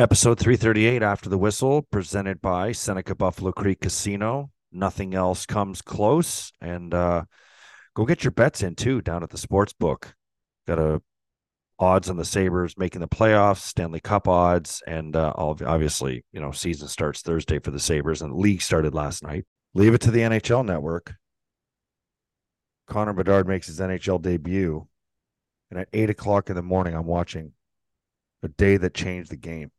Episode 338 After the Whistle, presented by Seneca Buffalo Creek Casino. Nothing else comes close. And uh, go get your bets in too down at the sports book. Got a odds on the Sabres making the playoffs, Stanley Cup odds, and uh, obviously, you know, season starts Thursday for the Sabres, and the league started last night. Leave it to the NHL network. Connor Bedard makes his NHL debut. And at eight o'clock in the morning, I'm watching a day that changed the game.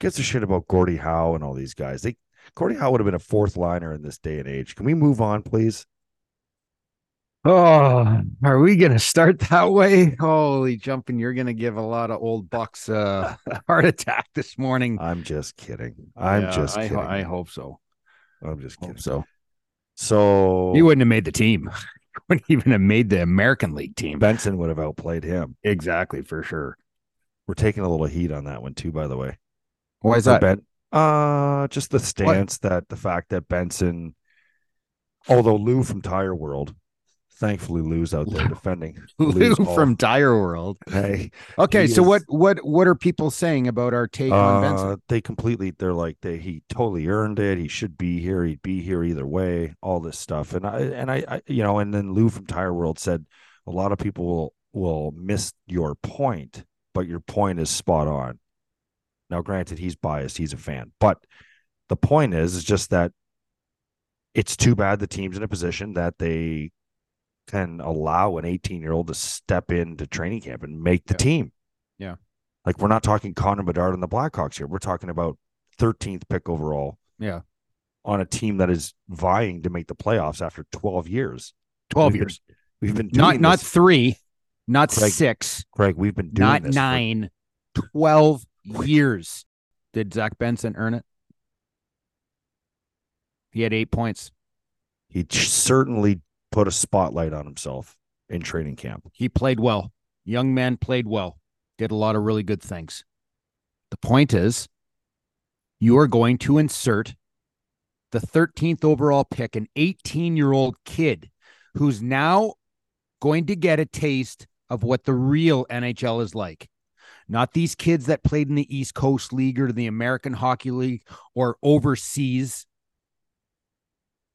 Gets a shit about Gordie Howe and all these guys. They Gordie Howe would have been a fourth liner in this day and age. Can we move on, please? Oh, are we going to start that way? Holy jumping. You're going to give a lot of old bucks a heart attack this morning. I'm just kidding. I'm yeah, just kidding. I, I, hope so. I'm just kidding. Hope so. So he wouldn't have made the team. wouldn't even have made the American League team. Benson would have outplayed him. Exactly, for sure. We're taking a little heat on that one too, by the way. Why is that? Ben, uh, just the stance what? that the fact that Benson, although Lou from Tire World, thankfully Lou's out there defending. Lou from Tire World. Hey. Okay, so is, what what what are people saying about our take uh, on Benson? They completely they're like they he totally earned it. He should be here. He'd be here either way. All this stuff, and I and I, I you know, and then Lou from Tire World said a lot of people will will miss your point, but your point is spot on. Now, granted, he's biased, he's a fan, but the point is, is just that it's too bad the team's in a position that they can allow an 18 year old to step into training camp and make the yeah. team. Yeah. Like we're not talking Connor Bedard and the Blackhawks here. We're talking about 13th pick overall. Yeah. On a team that is vying to make the playoffs after 12 years. 12 we've years. Been, we've been not this. not three, not Craig, six. Craig, we've been doing not this nine, for... 12 years. Did Zach Benson earn it? He had eight points. He certainly put a spotlight on himself in training camp. He played well. Young man played well. Did a lot of really good things. The point is, you are going to insert the 13th overall pick, an 18 year old kid who's now going to get a taste of what the real NHL is like not these kids that played in the East Coast League or the American Hockey League or overseas.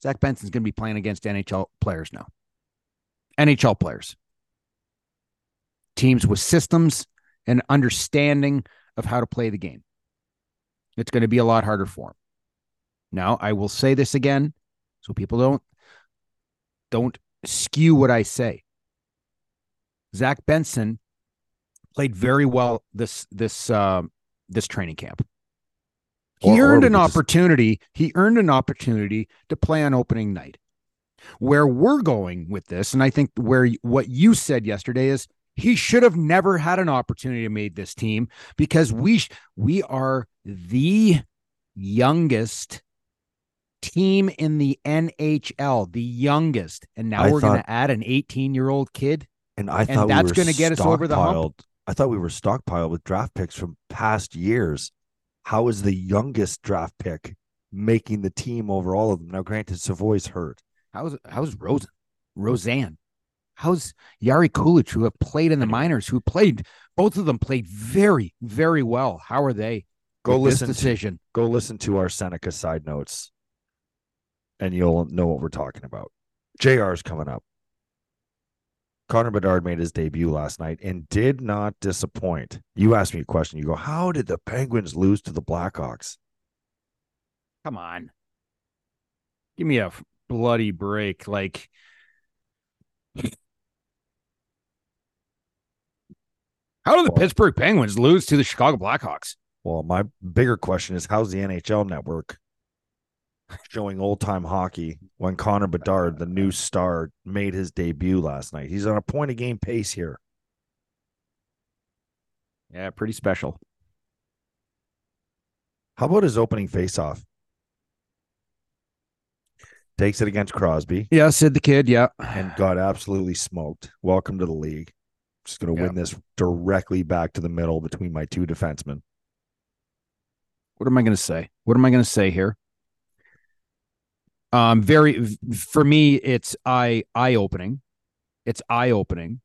Zach Benson's going to be playing against NHL players now. NHL players. Teams with systems and understanding of how to play the game. It's going to be a lot harder for him. Now, I will say this again so people don't don't skew what I say. Zach Benson played very well this this uh, this training camp. He or, earned or an opportunity. Just... He earned an opportunity to play on opening night. Where we're going with this, and I think where what you said yesterday is he should have never had an opportunity to make this team because we we are the youngest team in the NHL, the youngest, and now I we're going to add an 18 year old kid, and I thought and that's we going to get us over the hump. I thought we were stockpiled with draft picks from past years. How is the youngest draft pick making the team over all of them? Now, granted, Savoie's hurt. How's how's Rosen? Roseanne? How's Jiri Kulich, who have played in the minors, who played both of them played very, very well. How are they? Go listen decision. To, go listen to our Seneca side notes, and you'll know what we're talking about. JR is coming up. Connor Bedard made his debut last night and did not disappoint. You asked me a question. You go, How did the Penguins lose to the Blackhawks? Come on. Give me a bloody break. Like, how do the well, Pittsburgh Penguins lose to the Chicago Blackhawks? Well, my bigger question is how's the NHL network showing old time hockey when Connor Bedard, the new star, made his debut last night. He's on a point a game pace here. Yeah, pretty special. How about his opening faceoff? Takes it against Crosby. Yeah, Sid the kid. Yeah. And got absolutely smoked. Welcome to the league. Just going to yeah. win this directly back to the middle between my two defensemen. What am I going to say? What am I going to say here? Um, very for me, it's eye eye opening. It's eye opening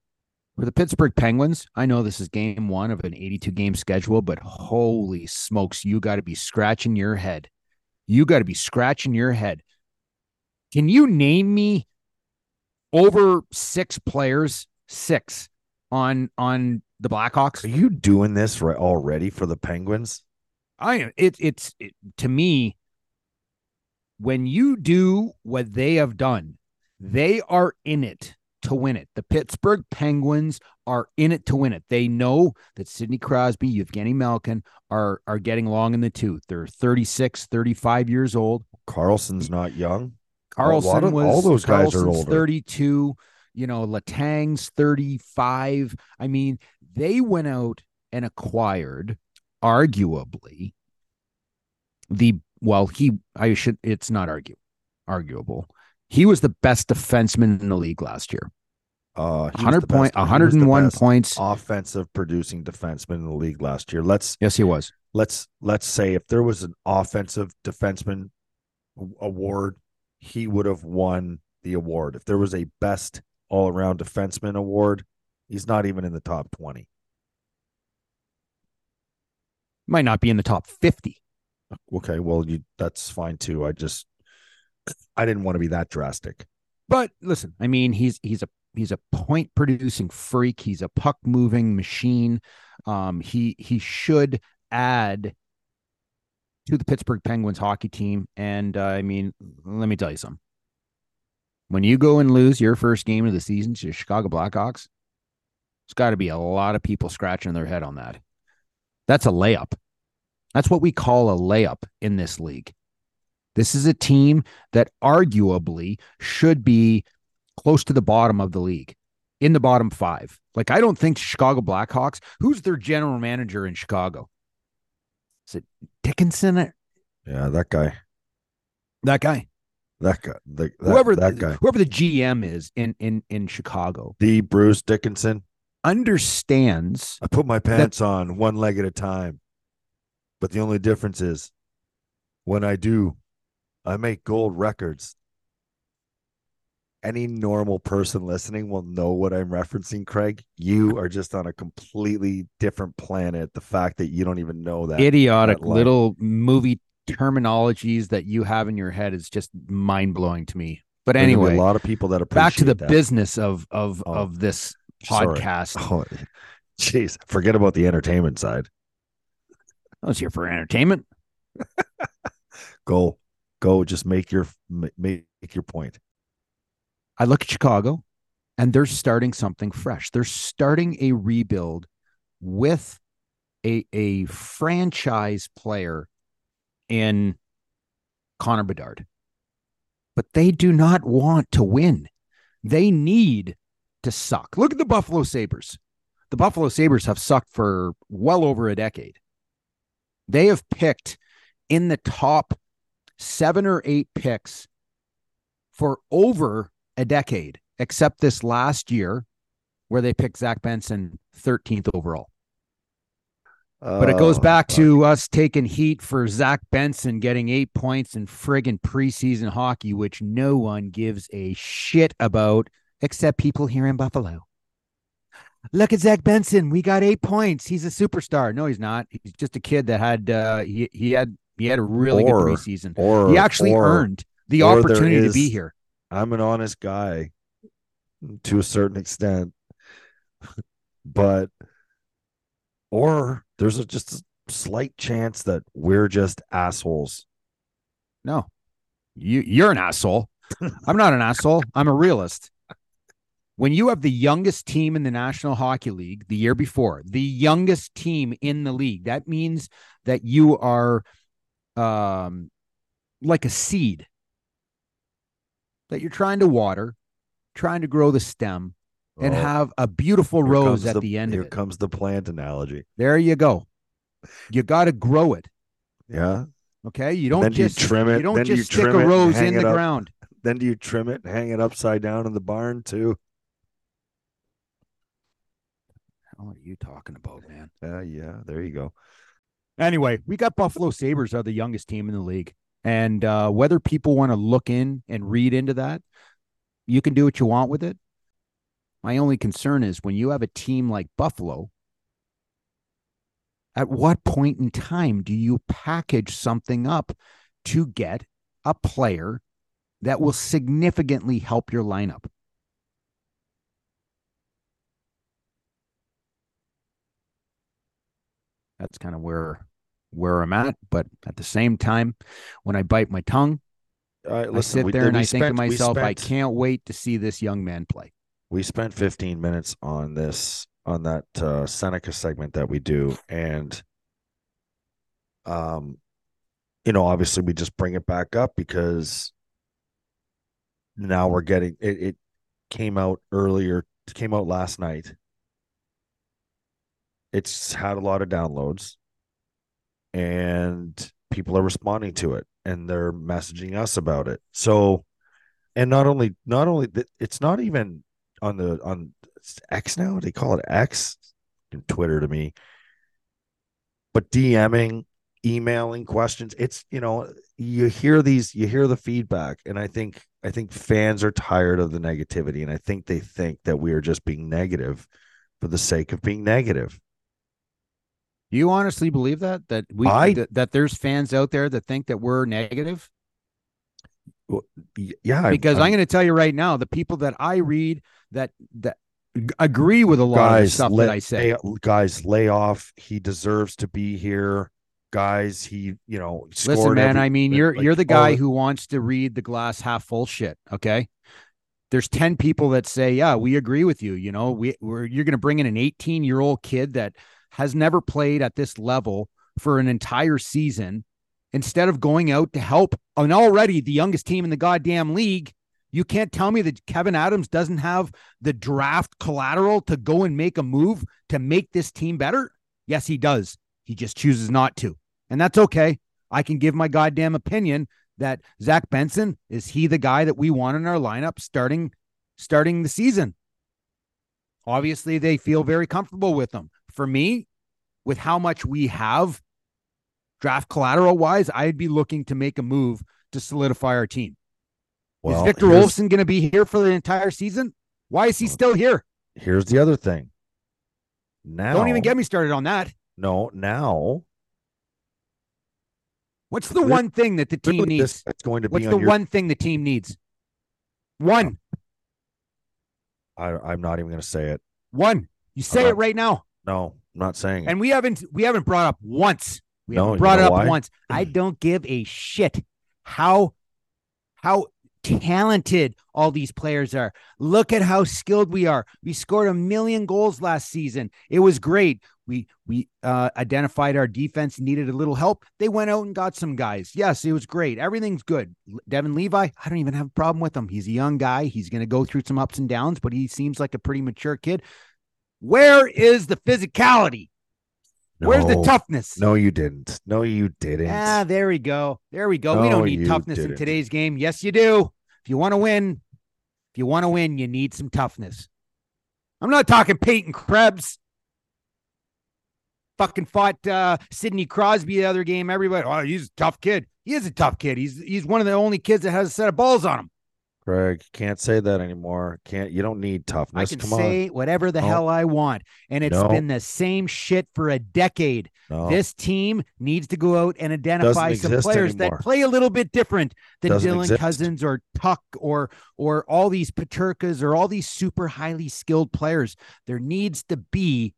For the Pittsburgh Penguins, I know this is game one of an 82 game schedule, but holy smokes, you got to be scratching your head. You got to be scratching your head. Can you name me over six players, six on on the Blackhawks? Are you doing this right already for the Penguins? I am. It, it's it, to me when you do what they have done, they are in it to win it. The Pittsburgh Penguins are in it to win it. They know that Sidney Crosby, Evgeny Malkin are are getting long in the tooth. They're 36, 35 years old. Karlsson's not young. Karlsson of- was all those guys are Karlsson's older. 32, you know, Letang's 35. I mean, they went out and acquired arguably the well, he I should it's not argue arguable. He was the best defenseman in the league last year. Uh, he 100 the point best- he was the 101 points. offensive producing defenseman in the league last year. Let's Yes, he was. let's let's say if there was an offensive defenseman award, he would have won the award. If there was a best all around defenseman award, he's not even in the top 20. Might not be in the top 50. Okay, well you that's fine too. I just I didn't want to be that drastic. But listen, I mean, he's he's a he's a point producing freak. He's a puck moving machine. Um, he he should add to the Pittsburgh Penguins hockey team. And uh, I mean, let me tell you something. When you go and lose your first game of the season to the Chicago Blackhawks, it's got to be a lot of people scratching their head on that. That's a layup. That's what we call a layup in this league. This is a team that arguably should be close to the bottom of the league, in the bottom five. Like, I don't think Chicago Blackhawks, who's their general manager in Chicago? Is it Dickinson? Yeah, that guy. That guy. That guy. The, that, whoever that guy. whoever the GM is in in in Chicago The Bruce Dickinson. understands I put my pants on one leg at a time. But the only difference is when I do, I make gold records. Any normal person listening will know what I'm referencing, Craig. You are just on a completely different planet. The fact that you don't even know that. idiotic that little movie terminologies that you have in your head is just mind blowing to me. But There's gonna be anyway, a lot of people that appreciate back to the that. business of of Oh, of this sorry. podcast. Oh, jeez, forget about the entertainment side. I was here for entertainment. Go, go, just make your make your point. I look at Chicago and they're starting something fresh. They're starting a rebuild with a a franchise player in Connor Bedard. But they do not want to win. They need to suck. Look at the Buffalo Sabres. The Buffalo Sabres have sucked for well over a decade. They have picked in the top seven or eight picks for over a decade, except this last year where they picked Zach Benson 13th overall. But it goes Oh, back fuck. to us taking heat for Zach Benson getting eight points in friggin' preseason hockey, which no one gives a shit about except people here in Buffalo. Look at Zach Benson. We got eight points. He's a superstar. No, he's not. He's just a kid that had uh he he had he had a really Or- good preseason. or He actually or earned the opportunity to be here. I'm an honest guy to a certain extent, but or there's a, just a slight chance that we're just assholes. No, you you're an asshole. I'm not an asshole. I'm a realist. When you have the youngest team in the National Hockey League the year before, the youngest team in the league, that means that you are um like a seed that you're trying to water, trying to grow the stem and Oh, have a beautiful rose at the, end Here of it. comes the plant analogy. There you go. You got to grow it. Yeah. Okay. You don't do you just trim it, You don't then just you stick a rose in the up. ground. Then do you trim it and hang it upside down in the barn too? What are you talking about, man? Yeah, yeah. There you go. Anyway, we got Buffalo Sabres are the youngest team in the league. And uh, whether people want to look in and read into that, you can do what you want with it. My only concern is when you have a team like Buffalo, at what point in time do you package something up to get a player that will significantly help your lineup? That's kind of where where I'm at. But at the same time, when I bite my tongue, Uh, I sit we- there and I think to spent- myself, I can't wait to see this young man play. we spent 15 minutes on this on that uh, Seneca segment that we do, and um, you know, obviously we just bring it back up because now we're getting it. It came out earlier, came out last night. It's had a lot of downloads, and people are responding to it, and they're messaging us about it. So, and not only not only it's not even on the on X now. They call it X, in Twitter to me. But DMing, emailing questions, it's you know you hear these, you hear the feedback, and I think I think fans are tired of the negativity, and I think they think that we are just being negative for the sake of being negative. Do you honestly believe that that we I- that, that there's fans out there that think that we're negative? Y- Yeah, Because I'm, going to tell you right now, the people that I read that that agree with a lot of the guys, stuff lay, that I say. lay- guys, lay off. He deserves to be here. Guys, he you know Listen, man, every- I mean, you're you're the guy who wants to read the glass half full shit. Okay. There's 10 people that say, yeah, we agree with you. You know, we we're, you're going to bring in an 18 year old kid that has never played at this level for an entire season instead of going out to help an already the youngest team in the goddamn league. You can't tell me that Kevin Adams doesn't have the draft collateral to go and make a move to make this team better. Yes, he does. He just chooses not to. And that's okay. I can give my goddamn opinion that Zach Benson is he the guy that we want in our lineup starting starting the season. Obviously, they feel very comfortable with him. For me, with how much we have draft collateral wise, I'd be looking to make a move to solidify our team. Well, is Victor Olofsson going to be here for the entire season? Why is he still here? Here's the other thing. Now, Don't even get me started on that. no. Now, What's the one thing that the team needs? this it's going to be What's on the your. one thing the team needs? One, I, I'm not even going to say it. one. You say it right now. No, I'm not saying it. And we haven't we haven't brought up once. We No, haven't you brought know it up why? once. I don't give a shit how how talented all these players are. Look at how skilled we are. We scored a million goals last season. It was great. We we uh, identified our defense needed a little help. They went out and got some guys. Yes, it was great. Everything's good. Devin Levi, I don't even have a problem with him. He's a young guy. He's going to go through some ups and downs, but he seems like a pretty mature kid. Where is the physicality? Where's the toughness? No, you didn't. No, you didn't. Ah, there we go. There we go. we don't need toughness in didn't. today's game. Yes, you do. If you want to win, if you want to win, you need some toughness. I'm not talking Peyton Krebs. Fucking fought uh, Sidney Crosby the other game. Everybody, oh, he's a tough kid. He is a tough kid. He's he's one of the only kids that has a set of balls on him. Greg, can't say that anymore. Can't. You don't need toughness. I can Come say whatever the No. hell I want, and it's No. been the same shit for a decade. No. This team needs to go out and identify some players anymore. that play a little bit different than Doesn't Dylan exist. Cozens or Tuch or or all these Peterkas or all these super highly skilled players. There needs to be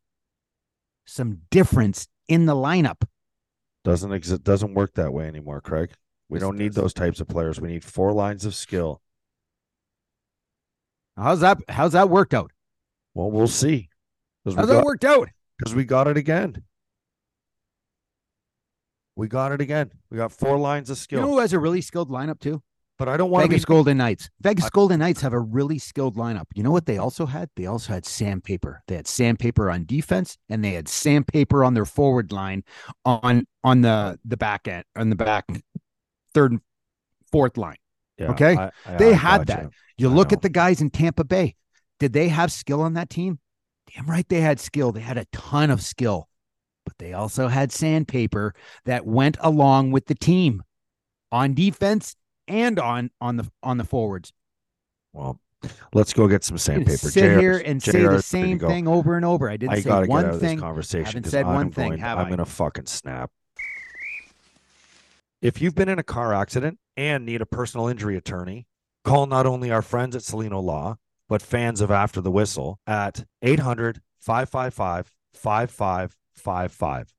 some difference in the lineup. doesn't exist. Doesn't work that way anymore, Craig. We Yes, don't need does. those types of players. We need four lines of skill. How's that? How's that worked out? Well, we'll see. How's we, that got, worked out? 'cause we got it again. We got it again. We got four lines of You skill. know who has a really skilled lineup too? but I don't want Vegas be Golden Knights. Vegas Golden Knights have a really skilled lineup. You know what they also had? They also had sandpaper. They had sandpaper on defense and they had sandpaper on their forward line on on the the back end on the back third and fourth line. Yeah, okay? I- I- They I had gotcha. that. You I look know. at the guys in Tampa Bay. Did they have skill on that team? Damn right they had skill. They had a ton of skill. But they also had sandpaper that went along with the team on defense and on on the on the forwards. Well, Let's go get some sandpaper. Sit JR here and say the is ready to same thing over and over. I didn't I say one get out of thing. conversation Haven't said I'm one thing, going, have I'm I? gonna fucking snap. If you've been in a car accident and need a personal injury attorney, call not only our friends at Cellino Law, but fans of After the Whistle at 800 555 5555.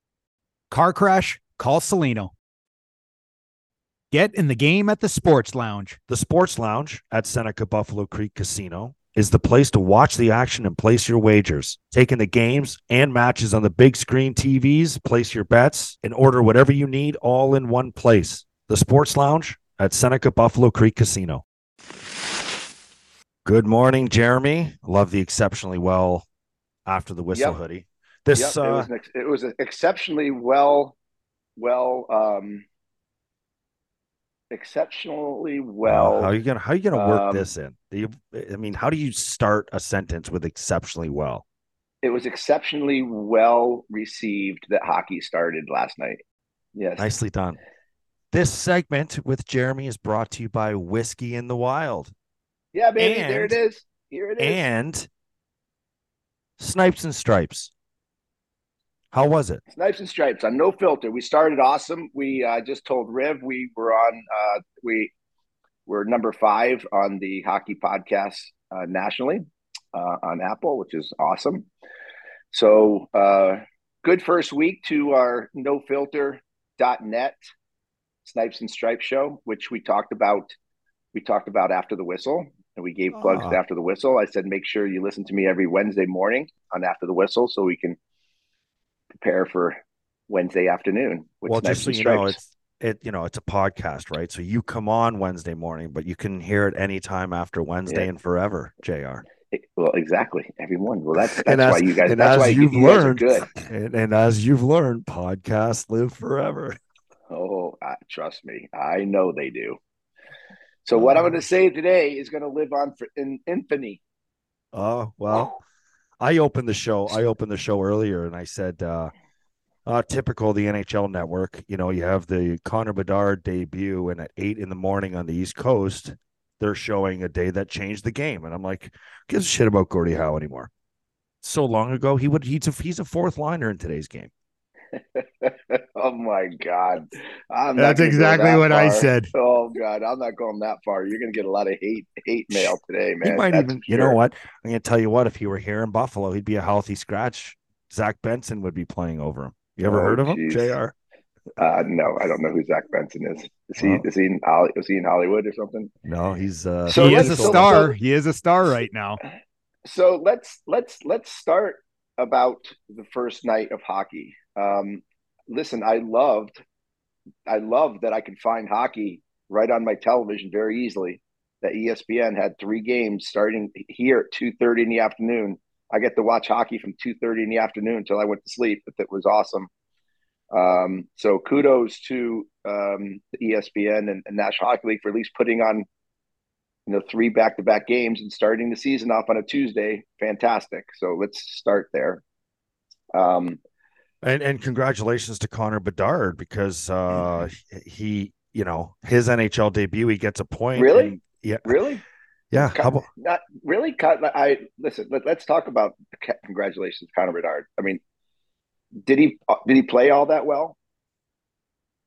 Car crash, call Cellino. Get in the game at the Sports Lounge. The Sports Lounge at Seneca Buffalo Creek Casino is the place to watch the action and place your wagers. Taking the games and matches on the big screen TVs, place your bets, and order whatever you need all in one place. The Sports Lounge at Seneca Buffalo Creek Casino. Good morning, Jeremy. Love the exceptionally well after the whistle Yep. hoodie. This Yep, it uh, was an ex- it was exceptionally well, well, um, exceptionally well. uh, how are you gonna how are you gonna work um, this in? Do you, I mean, how do you start a sentence with exceptionally well? it was exceptionally well received that hockey started last night. Yes, Nicely done. This segment with Jeremy is brought to you by Whiskey in the Wild yeah, baby, there it is. Here it is. and Snipes and Stripes. How was it? Snipes and Stripes on No Filter. We started awesome. We uh, just told Riv we were on. Uh, we were number five on the hockey podcast uh, nationally uh, on Apple, which is awesome. So uh, good first week to our NoFilter.net Snipes and Stripes show, which we talked about. We talked about after the whistle, and we gave plugs to after the whistle. I said make sure you listen to me every Wednesday morning on after the whistle, so we can prepare for Wednesday afternoon well, Snipes just so you know, it's it you know it's a podcast, right? So you come on Wednesday morning, but you can hear it anytime after Wednesday Yeah. and forever. Jr. It- well, exactly. Everyone. Well, that's that's as- why you guys. and That's why you, you've you learned- good. And, and as you've learned, podcasts live forever. Uh, trust me, I know they do. So what I'm going to say today is going to live on for in infamy. Oh well, I opened the show. I opened the show earlier, and I said, uh, uh, "Typical the NHL Network." You know, you have the Connor Bedard debut, and at eight in the morning on the East Coast, they're showing a day that changed the game, and I'm like, "Who "Gives a shit about Gordie Howe anymore?" So long ago, he would he's a he's a fourth liner in today's game. oh my God, I'm That's exactly that what I said. Oh God, I'm not going that far. You're going to get a lot of hate hate mail today, man. he might That's even, for you know what? I'm gonna tell you what. If he were here in Buffalo, he'd be a healthy scratch. Zach Benson would be playing over him. You ever Oh, heard of him. Jr.? Uh, no, I don't know who Zach Benson is. Is he Oh. is he in is he in Hollywood or something? No, he's uh, So he is a star. so- he is a star right now. So let's let's let's start about the first night of hockey. Um, listen, I loved, I loved that I could find hockey right on my television very easily. That ESPN had three games starting here at two thirty in the afternoon. I get to watch hockey from two thirty in the afternoon until I went to sleep. But it was awesome. Um, so kudos to um, ESPN and, and National Hockey League for at least putting on you know three back-to-back games and starting the season off on a Tuesday. Fantastic. So let's start there. Um, And and congratulations to Connor Bedard because uh he, you know, his NHL debut, he gets a point. Really? and- yeah. really, Yeah. Con- about not really. Con- I listen. Let, let's talk about congratulations, Connor Bedard. I mean, did he did he play all that well?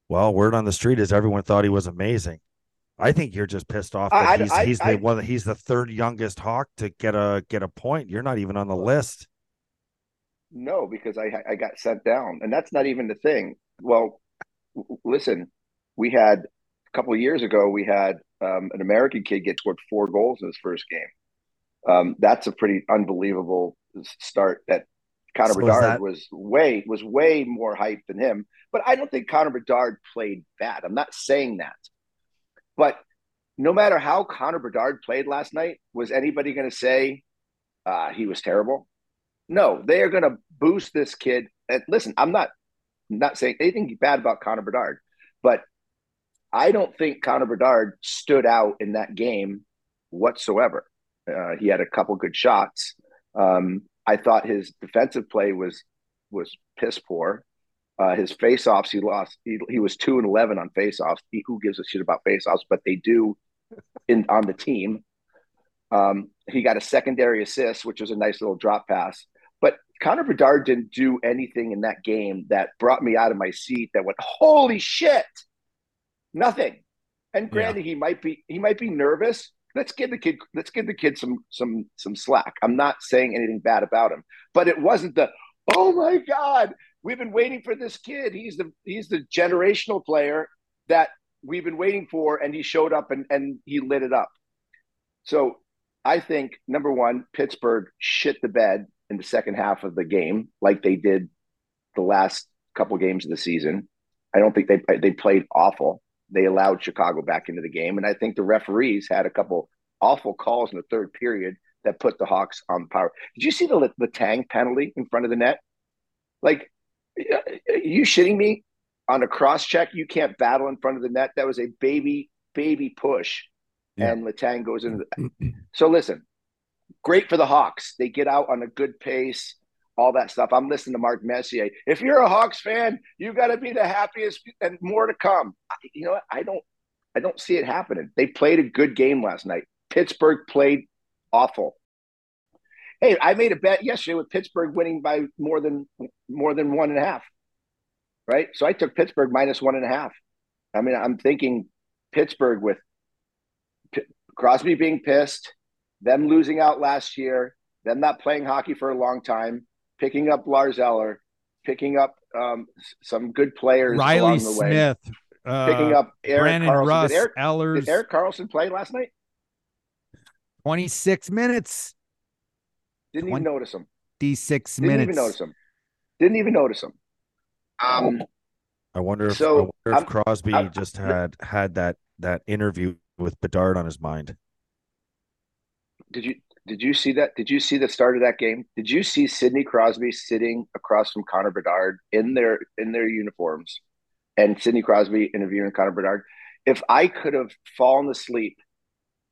well, word on the street is everyone thought he was amazing. I think you're just pissed off that I- I- he's I- he's the I- one he's the third youngest hawk to get a get a point. You're not even on the list. No, because I I got sent down, and that's not even the thing. Well, listen, we had a couple of years ago we had um, an American kid get scored four goals in his first game. Um, that's a pretty unbelievable start. That Connor So Bedard that- was way was way more hyped than him, but I don't think Connor Bedard played bad. I'm not saying that, but no matter how Connor Bedard played last night, was anybody going to say uh, he was terrible? No, they are going to boost this kid. And listen, I'm not not saying anything bad about Connor Bedard, but I don't think Connor Bedard stood out in that game whatsoever. Uh, he had a couple good shots. Um, I thought his defensive play was was piss poor. Uh, his faceoffs, he lost. He, he was two and eleven on faceoffs. He, who gives a shit about faceoffs? But they do in on the team. Um, he got a secondary assist, which was a nice little drop pass. Connor Bedard didn't do anything in that game that brought me out of my seat that went, holy shit. Nothing. And granted, yeah. he might be he might be nervous. Let's give the kid let's give the kid some some some slack. I'm not saying anything bad about him, but it wasn't the oh my god, we've been waiting for this kid. He's the he's the generational player that we've been waiting for, and he showed up and and he lit it up. So I think number one, Pittsburgh shit the bed in the second half of the game, like they did the last couple games of the season. I don't think they they played awful. They allowed Chicago back into the game, and I think the referees had a couple awful calls in the third period that put the Hawks on power. Did you see the the Tang penalty in front of the net? Like, you shitting me? On a cross check, you can't battle in front of the net. That was a baby baby push, yeah. and Letang goes into. The... so listen, great for the Hawks. They get out on a good pace all that stuff. I'm listening to Mark Messier. If you're a Hawks fan, you got to be the happiest and more to come. You know what? I don't I don't see it happening. They played a good game last night. Pittsburgh played awful. Hey, I made a bet yesterday with Pittsburgh winning by more than more than one and a half. Right? So I took Pittsburgh minus one and a half. I mean, I'm thinking Pittsburgh with P- Crosby being pissed, them losing out last year, them not playing hockey for a long time, picking up Lars Eller, picking up um, some good players Reilly along the Smith, way, uh, picking up Erik Brandon Karlsson. Russ, did Erik, Ellers. Did Erik Karlsson play last night? 26 minutes. Didn't even notice him. 26 Didn't even notice him. Didn't even notice him. Um, I wonder if So, I wonder if Crosby I'm- just had had that that interview with Bedard on his mind. Did you did you see that? Did you see the start of that game? Did you see Sidney Crosby sitting across from Connor Bedard in their in their uniforms, and Sidney Crosby interviewing Connor Bedard? If I could have fallen asleep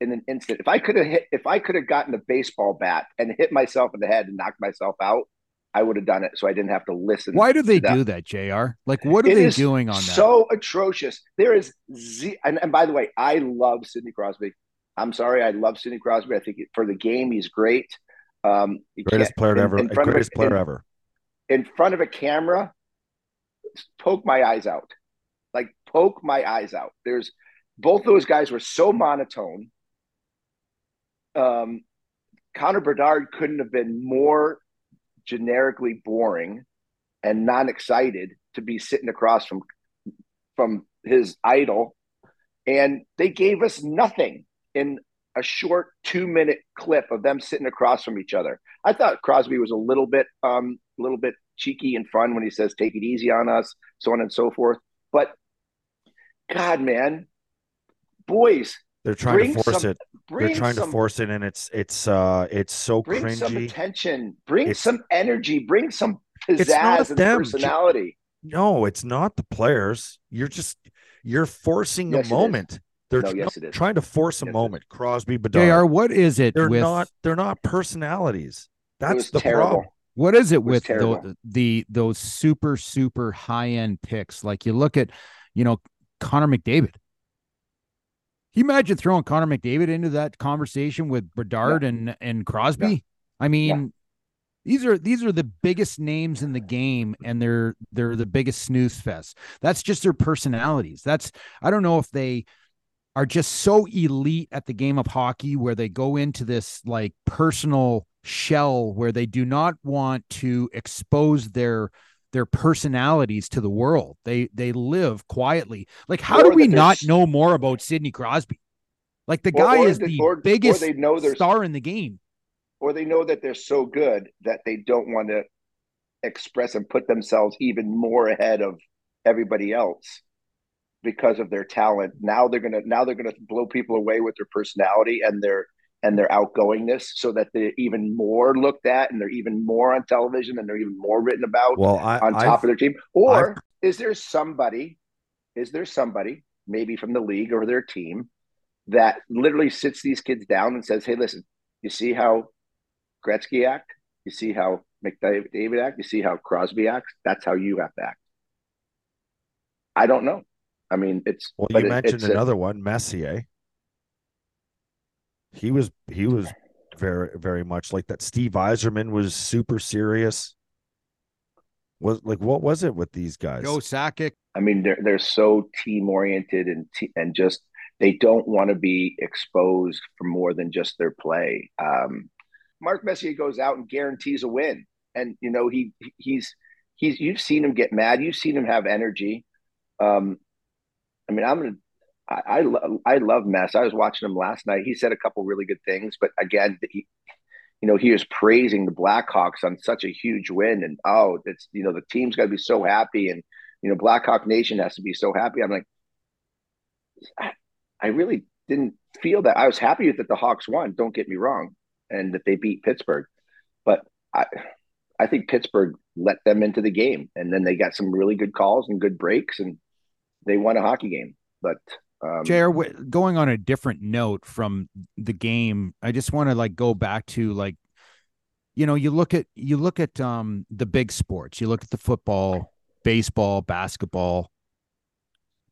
in an instant, if I could have hit, if I could have gotten a baseball bat and hit myself in the head and knocked myself out, I would have done it, so I didn't have to listen. Why do they that. do that, JR? Like, what are It they doing on that? So atrocious. There is z and, and by the way, I love Sidney Crosby. I'm sorry, I love Sidney Crosby. I think for the game, he's great. Um, Greatest player in- ever. in front of a- Greatest player in- ever. in front of a camera, poke my eyes out. Like poke my eyes out. There's both those guys were so monotone. Um, Connor Bedard couldn't have been more generically boring and non-excited to be sitting across from from his idol, and they gave us nothing in a short two-minute clip of them sitting across from each other. I thought Crosby was a little bit um a little bit cheeky and fun when he says take it easy on us, so on and so forth. But God, man, boys, They're trying to force some- it. They're trying some, to force it, and it's it's uh it's so bring some cringy. attention, bring It's- some energy, bring some It's not pizzazz and them. personality. No, it's not the players. You're just you're forcing Yes, is. moment. They're No, tr- yes, it is. trying to force a Yes, moment. Crosby, JR, Bedard. what is it They're with not. They're not personalities. That's the terrible. problem. what is it was with the, the those super super high end picks? Like you look at, you know, Connor McDavid. Can you imagine throwing Connor McDavid into that conversation with Bedard and and Crosby? I mean, these are these are the biggest names in the game, and they're they're the biggest snooze fest. That's just their personalities. That's I don't know if they are just so elite at the game of hockey where they go into this like personal shell where they do not want to expose their their personalities to the world. They they live quietly. Like how do we not know more about Sidney Crosby? Like the Or- guy or is the or- or biggest they know star in the game. or they know that they're so good that they don't want to express and put themselves even more ahead of everybody else because of their talent. Now they're gonna now they're gonna blow people away with their personality and their and their outgoingness, so that they're even more looked at and they're even more on television and they're even more written about Well, I, on I've- top of their team? Or is there somebody, is there somebody, maybe from the league or their team, that literally sits these kids down and says, Hey, listen, you see how Gretzky act? You see how McDavid act? You see how Crosby acts? That's how you have to act. I don't know. I mean, it's well, you it- mentioned it's a- another one, Messier. He was he was very very much like that. Steve Yzerman was super serious. Was like what was it with these guys? Joe Sakic. I mean, they're they're so team oriented and te- and just they don't want to be exposed for more than just their play. Um, Mark Messier goes out and guarantees a win, and you know he he's he's you've seen him get mad, you've seen him have energy. Um, I mean, I'm gonna. I, I, lo- I love Mess. I was watching him last night. He said a couple really good things, but again, he, you know, he was praising the Blackhawks on such a huge win, and oh, it's you know the team's got to be so happy, and you know Blackhawk Nation has to be so happy. I'm like, I, I really didn't feel that. I was happy that the Hawks won. Don't get me wrong, and that they beat Pittsburgh, but I, I think Pittsburgh let them into the game, and then they got some really good calls and good breaks, and they won a hockey game. But um, going on a different note from the game, I just want to like go back to like, you know, you look at you look at um the big sports, you look at the football, baseball, basketball.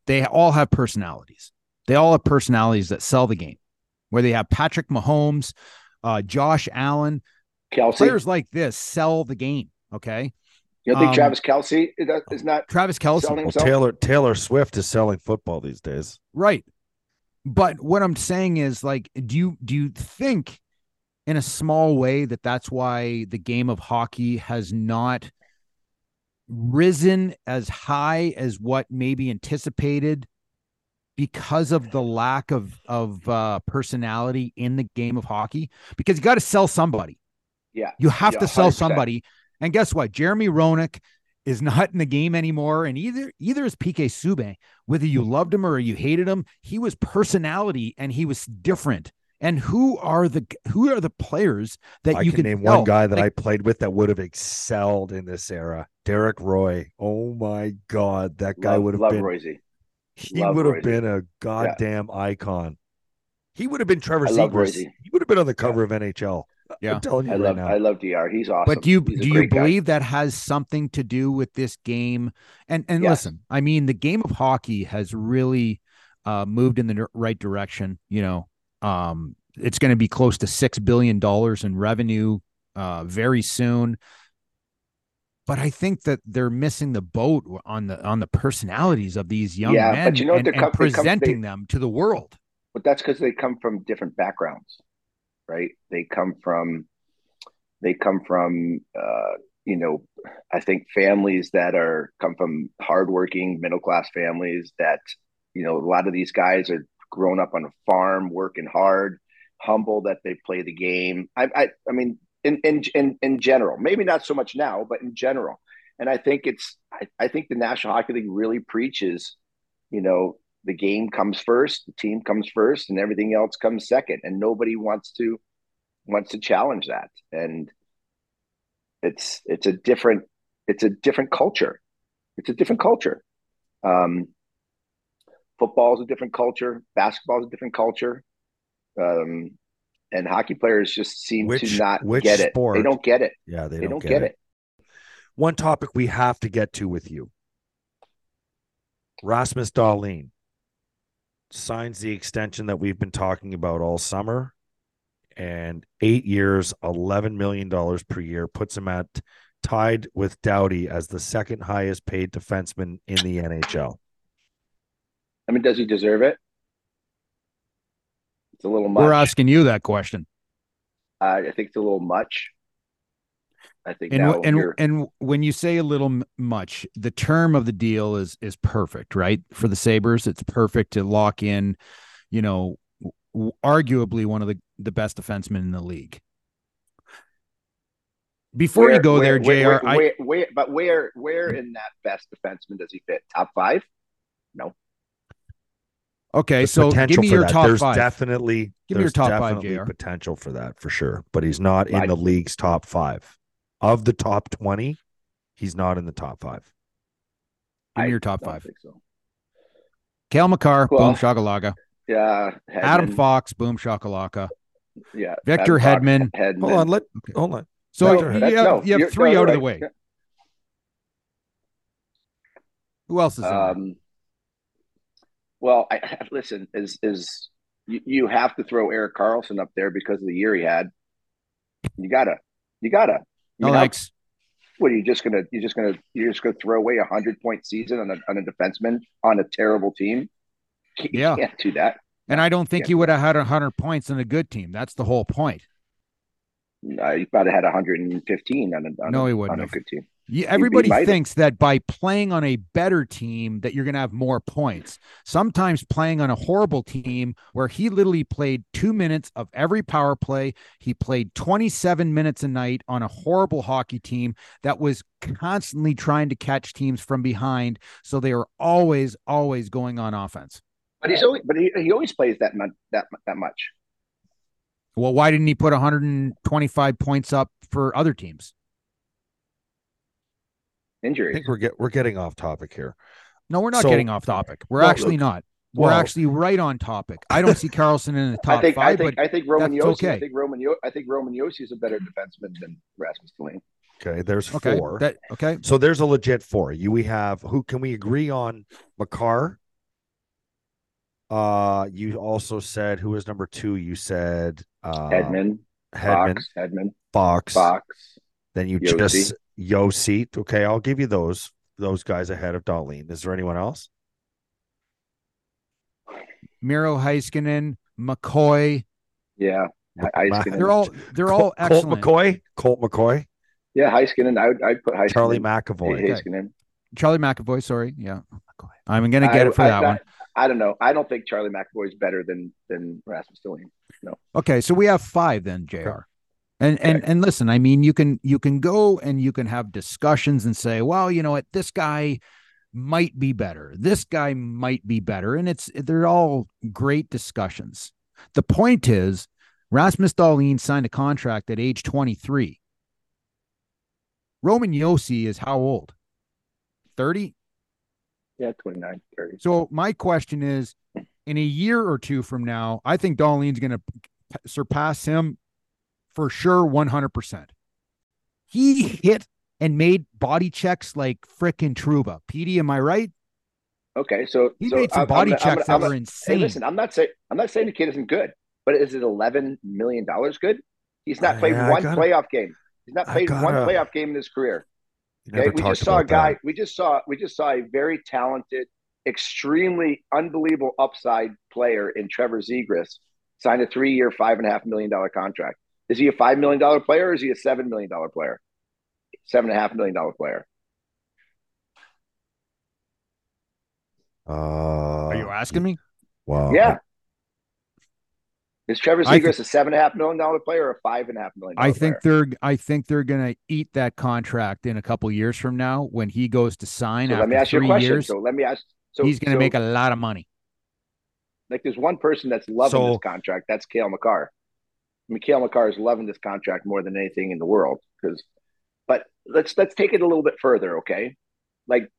They all have personalities. They all have personalities that sell the game. Where they have Patrick Mahomes, uh, Josh Allen, Kelce. players like this sell the game. Okay. You don't think Um, Travis Kelce is that- is not Travis Kelce, Well. Taylor Taylor Swift is selling football these days. Right. But what I'm saying is like do you do you think in a small way that that's why the game of hockey has not risen as high as what maybe anticipated because of the lack of of uh personality in the game of hockey because you got to sell somebody. Yeah. You have Yeah, to sell 100%. somebody. And guess what? Jeremy Roenick is not in the game anymore. And either either is PK Subban. Whether you loved him or you hated him, he was personality and he was different. And who are the who are the players that I you can can name one tell? guy that Like, I played with that would have excelled in this era. Derek Roy. Oh my God, that guy love, would have love been. Royce. He love would have Royce. been a goddamn icon. He would have been Trevor I love Zegras. Royce. He would have been on the cover of NHL. Yeah. I'm telling you I right love now. I love Dr. He's awesome. But do you He's do you great guy. believe that has something to do with this game? And and Yes. listen, I mean, the game of hockey has really uh, moved in the right direction. You know, um, it's going to be close to six billion dollars in revenue uh, very soon. But I think that they're missing the boat on the on the personalities of these young Yeah, but men you know what? and, They're and com- they come- presenting they- them to the world. but that's because they come from different backgrounds right? They come from they come from uh you know i think families that are come from hardworking middle class families that you know a lot of these guys are grown up on a farm working hard humble that they play the game. I i, I mean in, in in in general maybe not so much now but in general. And i think it's i, I think the national hockey league really preaches you know the game comes first, the team comes first, and everything else comes second. And nobody wants to wants to challenge that. And it's it's a different it's a different culture. It's a different culture. Um, football is a different culture. Basketball is a different culture. Um, and hockey players just seem Which- to not get it. sport? They don't get it. yeah, they, They, don't, get, it. One topic we have to get to with you. Rasmus Dahlin signs the extension that we've been talking about all summer and eight years, $11 million per year puts him at tied with Doughty as the second highest paid defenseman in the NHL. I mean, does he deserve it? It's a little much. We're asking you that question. Uh, I think it's a little much. I think and now and and when you say a little much, the term of the deal is is perfect, right? For the Sabres, it's perfect to lock in, you know, arguably one of the the best defensemen in the league. Before you go where- there, where, Jr. where, I where, where- but where where in that best defenseman does he fit? Top five? No. okay, There's so give me your that. top There's five. definitely Give me your top five, JR. potential for that for sure, but he's not in Right. the league's top five. Of the top 20, he's not in the top five. give me I your top five. think so. Cale Makar, Well, boom shakalaka. Yeah, Adam Fox, boom shakalaka. Yeah, Victor Adam Fox, Hedman. Hedman. Hold on, let hold on. So No, you, have, no, you have three no, out of the right. way. Who else is in? Um, well, I listen. Is is you, you have to throw Erik Karlsson up there because of the year he had. You gotta, you gotta. No know, thanks. what are you just gonna? You're just gonna? You're just gonna throw away a hundred point season on a on a defenseman on a terrible team? You Yeah. can't do that. And I don't think Yeah. you would have had hundred points in a good team. That's the whole point. Uh, you probably had 115 on a on, No, he wouldn't on a good team. You, everybody thinks that by playing on a better team that you're going to have more points. Sometimes playing on a horrible team where he literally played 2 minutes of every power play, he played 27 minutes a night on a horrible hockey team that was constantly trying to catch teams from behind, so they were always always going on offense. But he's always, but he, he always plays that much that that much. Well, why didn't he put 125 points up for other teams? I think we're get we're getting off topic here. No, we're not So- getting off topic. We're Well, actually look- not. We're well- actually right on topic. I don't see Karlsson in the top I think five, I think but I think Roman that's Josi. I think Roman Yo, I think Roman Josi is a better defenseman than Rasmus Dahlin. Okay, there's okay, four. that okay. so there's a legit four. You we have who can we agree on Makar? Uh you also said who was number two? You said uh Hedman, Hedman, Fox, Hedman, Fox. Fox. Then you Josi. just Josi. Okay, I'll give you those those guys ahead of Dahlin. Is there anyone else? Miro Heiskanen, McCoy. Yeah, He- Heiskanen. They're all they're all Colt, Colt. McCoy. Colt McCoy. yeah, Heiskanen. I would I'd put Heiskanen. Charlie McAvoy. Heiskanen. Charlie McAvoy, sorry. Yeah. McCoy. I'm gonna get I- it for I- that I- one. I don't know. I don't think Charlie McAvoy is better than than Rasmus Dahlin. Okay, so we have five then, JR. And and and listen, I mean, you can you can go and you can have discussions and say, well, you know what, this guy might be better. This guy might be better, and it's they're all great discussions. The point is, Rasmus Dahlin signed a contract at age 23. Roman Josi is how old? 30? Yeah, 29, 30. So my question is, in a year or two from now, I think Dahlin's going to surpass him for sure, one hundred percent. He hit and made body checks like frickin' Trouba. Petey, am I right? Okay, so He so made some I'm- body I'm- I'm- checks I'm- that were Hey, insane. listen, I'm not saying I'm not saying the kid isn't good, but is it 11 million dollars good? He's not played Yeah, I one gotta- playoff game. He's not played one gotta- playoff game in his career. Okay, we just saw a guy. that. We just saw. We just saw a very talented, extremely unbelievable upside player in Trevor Zegras sign a three-year, five and a half million dollar contract. Is he a five million dollar player, or is he a seven million dollar player? Seven and a half million dollar player. Uh, Are you asking me? Wow. yeah. Is Trevor I Zegras a seven and a half million dollar player or a five and a half million? I think player? they're I think they're gonna eat that contract in a couple years from now when he goes to sign So after let me ask you a question. years. So let me ask. So he's gonna so, make a lot of money. like. There's one person that's loving So- this contract. That's Cale Makar. Mikhail Makar is loving this contract more than anything in the world. Because, but let's let's take it a little bit further, okay? Like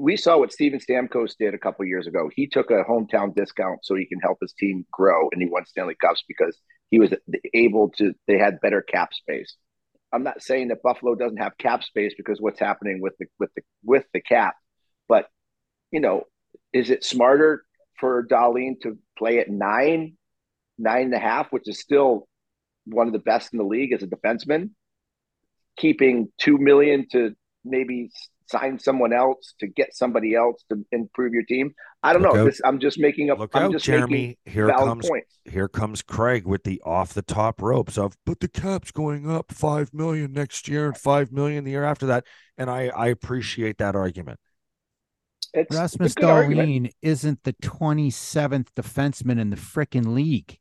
we saw what Steven Stamkos did a couple years ago. He took a hometown discount so he can help his team grow, and he won Stanley Cups because he was able to. They had better cap space. I'm not saying that Buffalo doesn't have cap space because what's happening with the with the with the cap, but you know, is it smarter for Dahlin to play at nine, nine and a half, which is still one of the best in the league as a defenseman, keeping two million to maybe sign someone else to get somebody else to improve your team. I don't Look know. out. This I'm just making up. Look I'm out, just Jeremy. Here comes points. here comes Craig with the off the top ropes of but the cap's going up five million next year and five million the year after that. And I I appreciate that argument. It's, it's Rasmus a. Dahlin isn't the 27th defenseman in the frickin' league.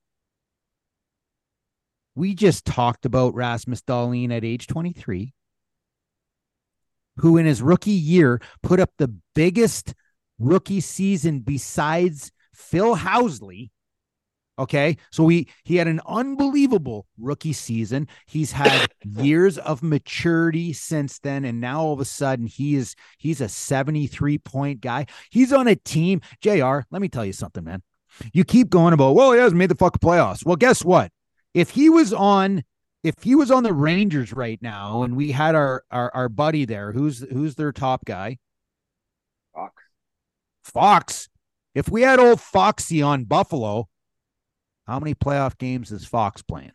We just talked about Rasmus Dahlin at age 23, who in his rookie year put up the biggest rookie season besides Phil Housley. Okay. So he he had an unbelievable rookie season. He's had years of maturity since then. And now all of a sudden he is he's a 73 point guy. He's on a team. JR, let me tell you something, man. You keep going about, well, he hasn't made the fucking playoffs. Well, guess what? If he was on if he was on the Rangers right now and we had our our, our buddy there, who's who's their top guy? Fox. Fox. If we had old Foxy on Buffalo, How many playoff games is Fox playing?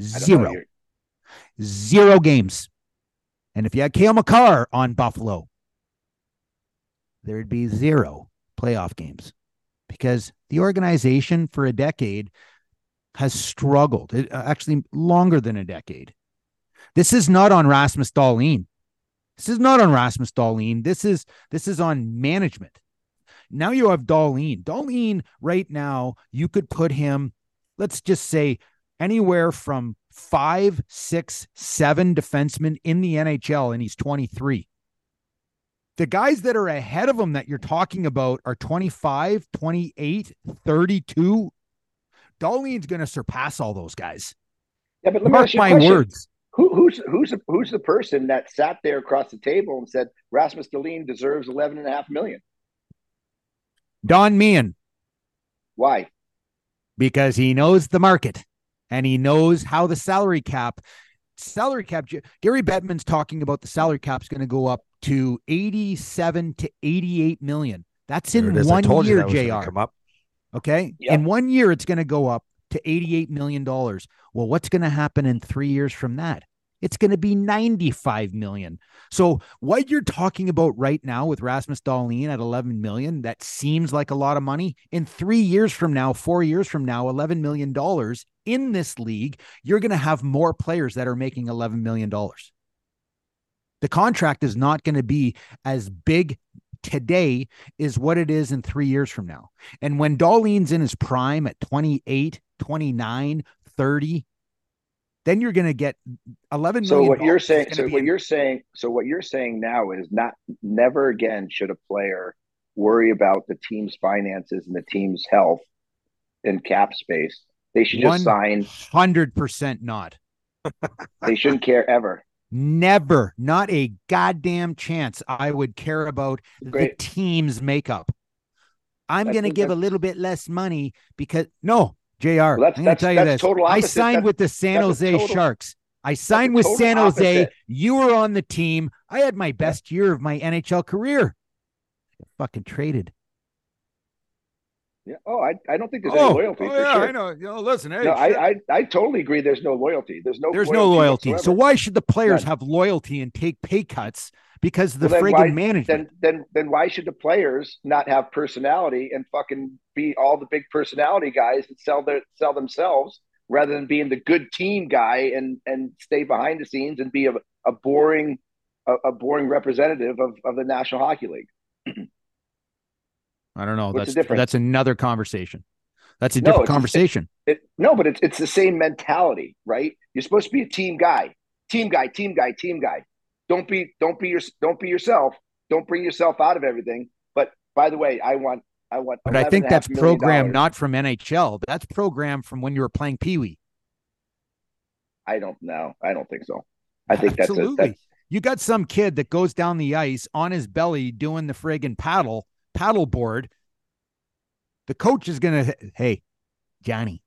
Zero. Zero games. And if you had Cale Makar on Buffalo, there'd be zero playoff games because the organization for a decade has struggled, it, uh, actually longer than a decade. This is not on Rasmus Dahlin. This is not on Rasmus Dahlin. This is this is on management. Now you have Dahlin. Dahlin right now, you could put him, let's just say, anywhere from five, six, seven defensemen in the NHL, and he's 23. The guys that are ahead of him that you're talking about are 25, 28, 32. Dahlin's going to surpass all those guys. Yeah, but let me Mark ask you a my question. words. Who, who's who's the, who's the person that sat there across the table and said Rasmus Dahlin deserves 11 and a half million? Don Meehan, Why? because he knows the market and he knows how the salary cap salary cap Gary Bettman's talking about the salary cap's going to go up to 87 to 88 million. That's in it is. I one year, JR. Come up. Okay. Yeah. In one year, it's going to go up to $88 million. Well, what's going to happen in three years from that? It's going to be 95 million. So what you're talking about right now with Rasmus Dahlin at 11 million, that seems like a lot of money. In three years from now, four years from now, 11 million dollars in this league, you're going to have more players that are making 11 million dollars. The contract is not going to be as big today is what it is in three years from now. And when Dahlin's in his prime at 28, 29, 30, then you're going to get 11 So million what you're saying, so what in- you're saying, so what you're saying now is not never again should a player worry about the team's finances and the team's health and cap space. They should just sign. 100% not. They shouldn't care ever. Never, not a goddamn chance I would care about the team's makeup. I'm going to give a little bit less money because no, JR, Well, that's- I'm going to tell you this. I signed with the San Jose total- Sharks. I signed with San Jose. opposite. You were on the team. I had my best year of my NHL career. Fucking traded. Yeah. Oh, I, I don't think there's any oh, loyalty oh, for sure. know. You know, listen, hey, No, I, I I totally agree. There's no loyalty. There's no. there's no loyalty. So why should the players None. have loyalty and take pay cuts because the Well, friggin' why- management? then then then why should the players not have personality and fucking be all the big personality guys and sell their sell themselves rather than being the good team guy and and stay behind the scenes and be a, a boring a, a boring representative of, of the National Hockey League. I don't know. What's that's that's another conversation. That's a No, different a- conversation. It, no, but it's it's the same mentality, right? You're supposed to be a team guy, team guy, team guy, team guy. Don't be don't be your don't be yourself. Don't bring yourself out of everything. But by the way, I want I want. but I think that's $11.5 million programmed not from NHL. That's programmed from when you were playing Pee Wee. I don't know. I don't think so. I think that's a, Absolutely. that's You got some kid that goes down the ice on his belly doing the friggin' paddle paddle board. The coach is gonna, hey, Johnny,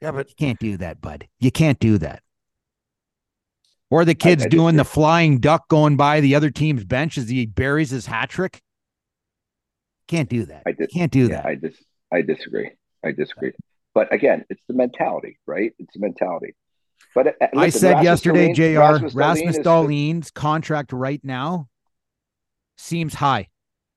Yeah, but you can't do that, bud. You can't do that. Or the kid's I doing the flying duck going by the other team's bench as he buries his hat trick. Can't do that. I did- Can't do yeah, that. I dis I disagree. I disagree. But again, it's the mentality, right? It's the mentality. But uh, I said Rasmus yesterday, Jr. Rasmus Rasmus, Dahlin's contract right now seems high.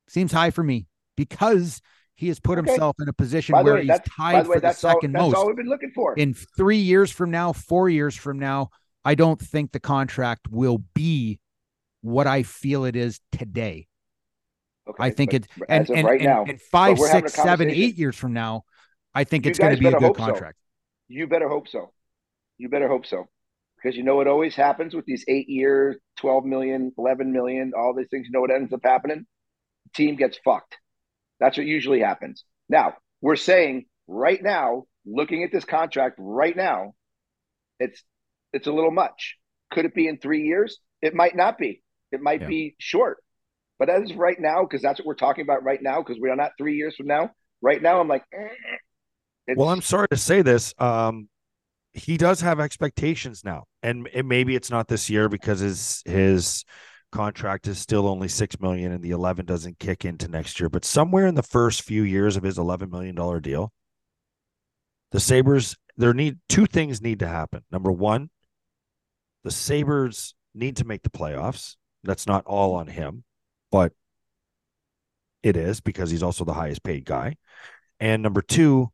Seems high for me because he has put Okay. himself in a position where way, he's tied the way, for the all. second That's most. all we've been looking for. In three years from now, four years from now, I don't think the contract will be what I feel it is today. Okay, I think it's and, and, right and- now, and five, we're having a six, seven, eight years from now, I think You it's going to be a good hope so. contract. You better hope so. You better hope so. Because you know what always happens with these eight years, 12 million, 11 million, all these things. You know what ends up happening? team gets fucked. That's what usually happens. Now, we're saying right now, looking at this contract right now, it's it's a little much. Could it be in three years? It might not be. It might Yeah. be short. But as right now, because that's what we're talking about right now, because we are not three years from now. Right now, I'm like, eh, well, I'm sorry to say this. Um, he does have expectations now, and it, maybe it's not this year because his his contract is still only six million, and the eleven doesn't kick into next year. But somewhere in the first few years of his eleven million dollar deal, The Sabres, there need two things need to happen. Number one, the Sabres need to make the playoffs. That's not all on him, but it is because he's also the highest paid guy. And number two,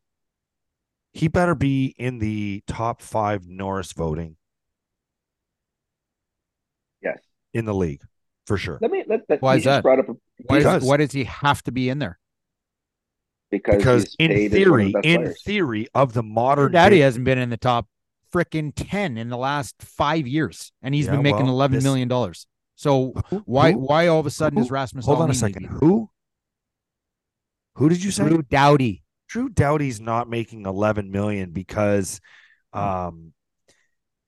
he better be in the top five Norris voting Yes. In the league for sure. Let me let, let Why is that? brought up a, Why, Because- does, why does he have to be in there? because, Because in paid as one of theory, the in players. theory of the modern Daddy day- hasn't been in the top freaking 10 in the last five years, and he's Yeah, been making well, eleven this- million dollars. So Who- why who- why all of a sudden who- is Rasmus hold on a second. Who? Who did you say? Drew Doughty. Drew Doughty's not making 11 million because Hmm. um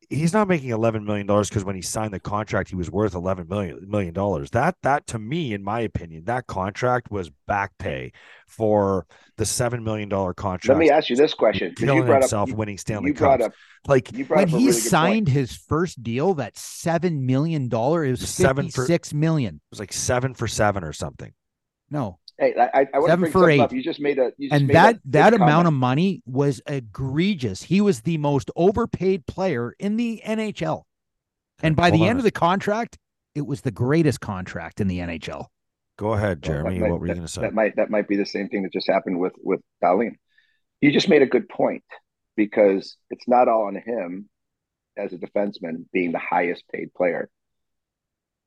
he's not making 11 million dollars because when he signed the contract he was worth 11 million million dollars. That that to me in my opinion that contract was back pay for the 7 million dollar contract. Let me ask you this question killing you brought himself up, you, winning Stanley you brought Cups. up like you When up he really signed his first deal, that seven million dollar is Seven for- fifty six million. it was like 7 for 7 or something. No, Hey, I, I, I want to Seven bring for something eight. up. You just made a you just and made that a that good amount of money was egregious. He was the most overpaid player in the NHL, and by Hold the on end of the contract, it was the greatest contract in the NHL. Go ahead, Well, Jeremy. might- what were you going to say? That might that might be the same thing that just happened with with Dahlin. You just made a good point because it's not all on him as a defenseman being the highest paid player.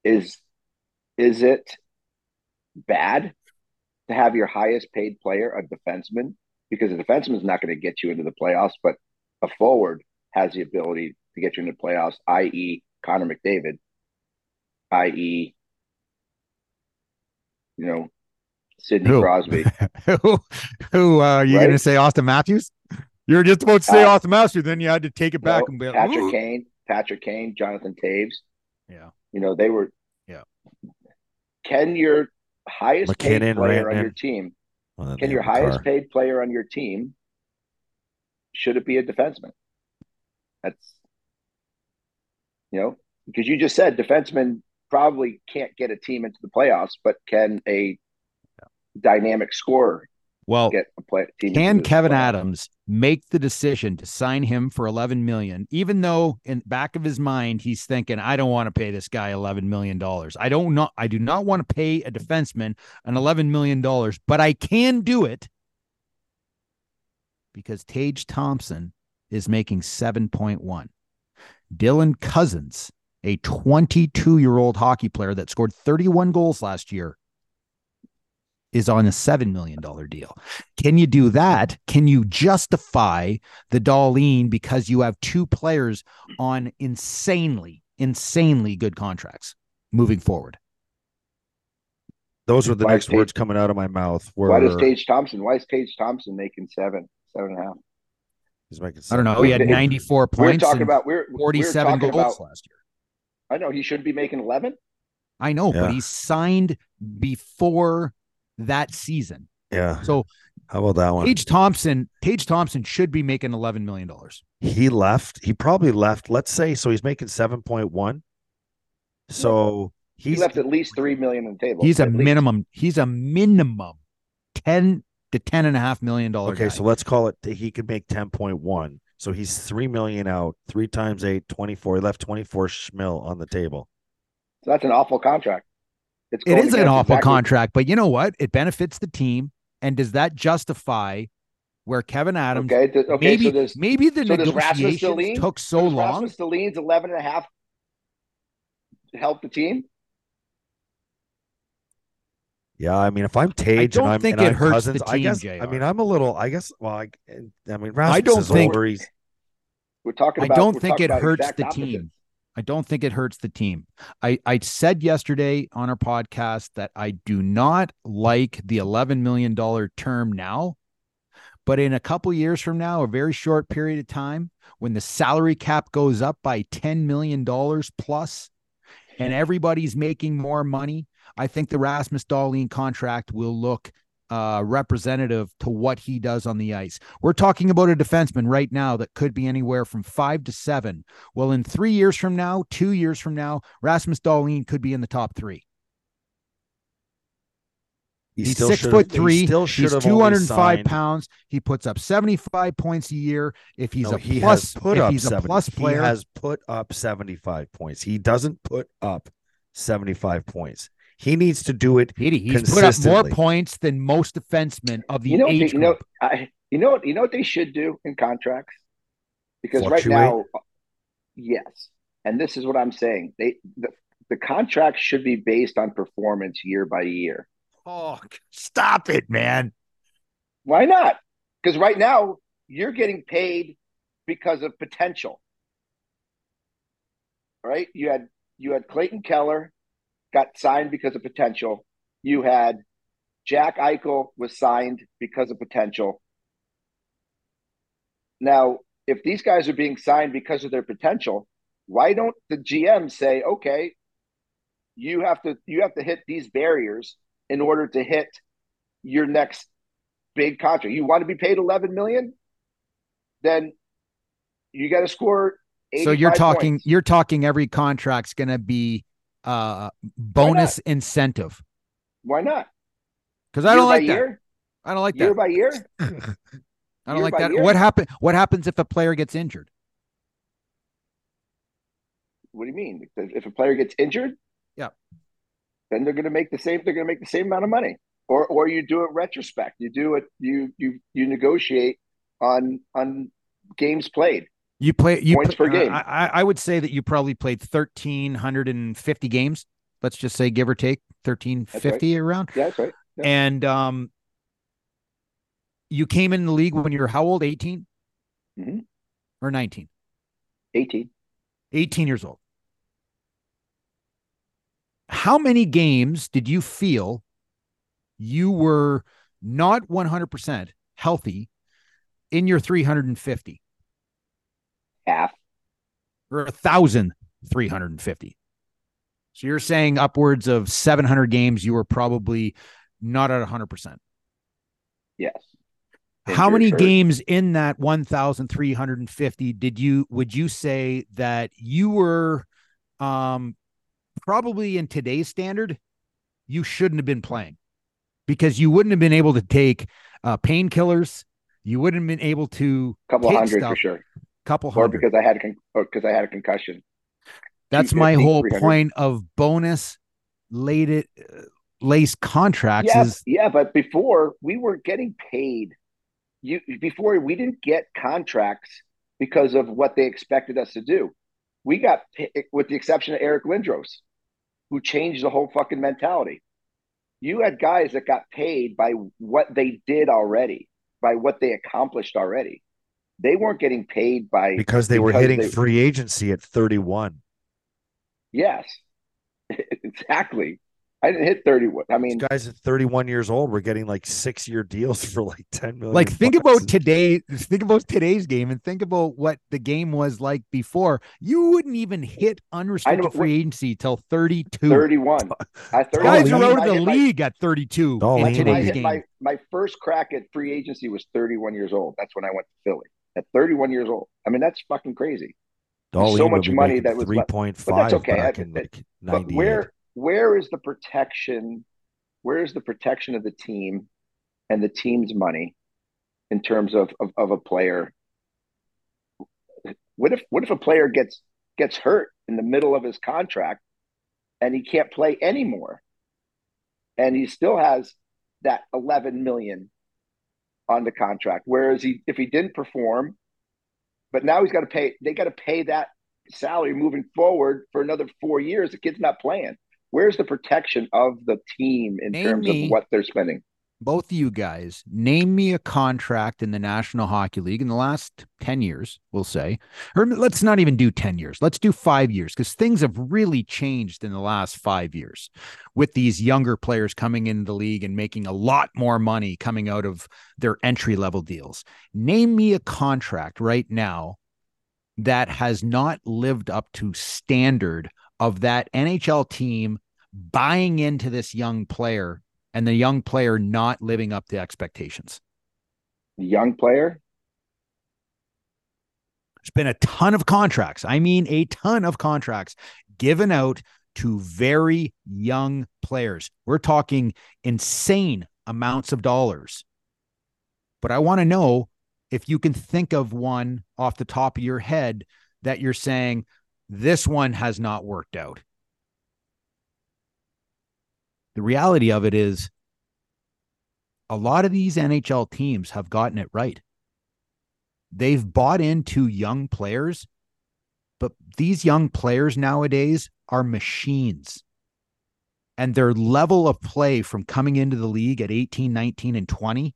Is is it bad to have your highest paid player a defenseman? Because a defenseman is not going to get you into the playoffs, but a forward has the ability to get you into the playoffs, i.e., Connor McDavid, i.e., you know, Sidney Who? Crosby. who who uh, are you going to say Auston Matthews? You were just about to say Uh, Auston Matthews, then you had to take it back No, and be like, Patrick "Ooh." Kane, Patrick Kane, Jonathan Toews. Yeah. You know, they were. Yeah. Can your highest paid MacKinnon, player on your team, Well, can your highest car. paid player on your team, should it be a defenseman? That's, you know, because you just said defensemen probably can't get a team into the playoffs, but can a dynamic scorer Well, play, can Kevin playoffs? Adams make the decision to sign him for 11 million even though in back of his mind he's thinking I don't want to pay this guy 11 million dollars. I don't not I do not want to pay a defenseman an 11 million dollars, but I can do it because Tage Thompson is making 7.1. Dylan Cozens, a 22-year-old hockey player that scored 31 goals last year, is on a $7 million deal. Can you do that? Can you justify the Dahlin because you have two players on insanely, insanely good contracts moving forward? Those were the Why next Tage- words coming out of my mouth. Were Why does Tage Thompson? Why is Tage Thompson making seven, seven and a half? he's making I don't know. seven. He had 94 We're points talking and about we're we're 47 talking goals about. last year. I know he shouldn't be making eleven. I know, Yeah. but he signed before that season. Yeah. So How about that one? Tage Thompson, Tage Thompson should be making $11 million. he left. He probably left. Let's say so. He's making seven point one. So He left at least three million on the table. He's a At least. minimum, he's a minimum 10 to 10 and a half million dollar okay. guy. So let's call it. He could make ten point one. So he's three million out. Three times eight, 24. He left twenty four schmil on the table. So that's an awful contract. It's It going is an awful exactly- contract, but you know what? It benefits the team. And does that justify where Kevyn Adams Okay, th- okay. maybe so does maybe the so negotiations Dahlin- took so so does long? Rasmus Dahlin's 11 and a half help the team? Yeah, I mean, if I'm Tage I don't and I'm, think and it I'm hurts Cozens, the I team, guess. JR. I mean, I'm a little. I guess. Well, I, I mean, Rasmus I don't is think- older. He's We're talking I don't think it hurts the opposites. team. I don't think it hurts the team. I, I said yesterday on our podcast that I do not like the $11 million term now, but in a couple years from now, a very short period of time, when the salary cap goes up by $10 million plus and everybody's making more money, I think the Rasmus Dahlin contract will look uh, representative to what he does on the ice. We're talking about a defenseman right now that could be anywhere from five to seven. Well, in three years from now, two years from now, Rasmus Dahlin could be in the top three. He He's still six foot he three. still He's have two only hundred and five signed- pounds. He puts up seventy five points a year. If he's No, a he plus, put if up he's 70 a plus player, He has put up 75 points. He doesn't put up 75 points. He needs to do it. Petey, he's put up more points than most defensemen of the You know, what they- age you know. I, you know what, you know what they should do in contracts? Because right now, yes, and this is what I'm saying. They the, the contract should be based on performance year by year. Oh, stop it, man! Why not? Because right now you're getting paid because of potential. Right? You had you had Clayton Keller got signed because of potential. You had Jack Eichel was signed because of potential. Now, if these guys are being signed because of their potential, why don't the GM say, okay, you have to you have to hit these barriers in order to hit your next big contract. You want to be paid 11 million? Then you got to score So you're talking points. you're talking every contract's going to be uh bonus incentive Why not? because I Year don't by like that. I don't like that. year by year. I don't year like that. year? What happen? What happens if a player gets injured? What do you mean? If if a player gets injured, Yeah. then they're going to make the same. They're going to make the same amount of money, or or you do it retrospect. You do it. You you you negotiate on on games played. You play you Points per game. I, I would say that you probably played thirteen hundred and fifty games. Let's just say give or take thirteen fifty around. Yeah, that's right. Yeah. And um, you came in the league when you were how old? 18 Mhm. or 19? Eighteen. 18 years old. How many games did you feel you were not 100% healthy in your 350 Half. or 1,350? So you're saying upwards of 700 games you were probably not at 100%. Yes. How many games in that 1350 did you would you say that you were um probably in today's standard you shouldn't have been playing because you wouldn't have been able to take uh painkillers you wouldn't have been able to A couple hundred stuff, for sure, couple or hundred because I had a con- or because I had a concussion. that's my whole point of bonus lated uh, lace contracts Yeah, is yeah, but before we were getting paid. You before we didn't get contracts because of what they expected us to do. We got, with the exception of Eric Lindros, who changed the whole fucking mentality. You had guys that got paid by what they did already, by what they accomplished already. They weren't getting paid by because they were hitting they- free agency at 31. yes, exactly. I didn't hit thirty. I mean, These guys at 31 years old were getting like six year deals for like 10 million. like think bucks. about today think about today's game and think about what the game was like before you wouldn't even hit unrestricted what- free agency till 32 thirty-one. I Guys guys thirty-one. are out of the hit my- league at 32 Oh, in I I today's hit game my, my first crack at free agency was 31 years old. That's when I went to Philly at 31 years old. I mean, that's fucking crazy. Dahlin so much money that was left. 3.5 But that's okay. back I- in but- like But where where is the protection? Where is the protection of the team and the team's money in terms of, of, of a player? What if what if a player gets gets hurt in the middle of his contract and he can't play anymore? And he still has that 11 million on the contract. Whereas he if he didn't perform, but now he's got to pay they got to pay that salary moving forward for another four years. The kid's not playing. Where's the protection of the team in Name terms me- of what they're spending? Both of you guys name me a contract in the national hockey league in the last 10 years we'll say. Or let's not even do 10 years. Let's do five years because things have really changed in the last five years with these younger players coming into the league and making a lot more money coming out of their entry level deals. Name me a contract right now that has not lived up to standard of that nhl team buying into this young player and the young player not living up to expectations. The young player, There's been a ton of contracts. I mean, a ton of contracts given out to very young players. We're talking insane amounts of dollars. But I want to know if you can think of one off the top of your head that you're saying, this one has not worked out. The reality of it is, a lot of these NHL teams have gotten it right. They've bought into young players, but these young players nowadays are machines. And their level of play from coming into the league at 18, 19, and 20,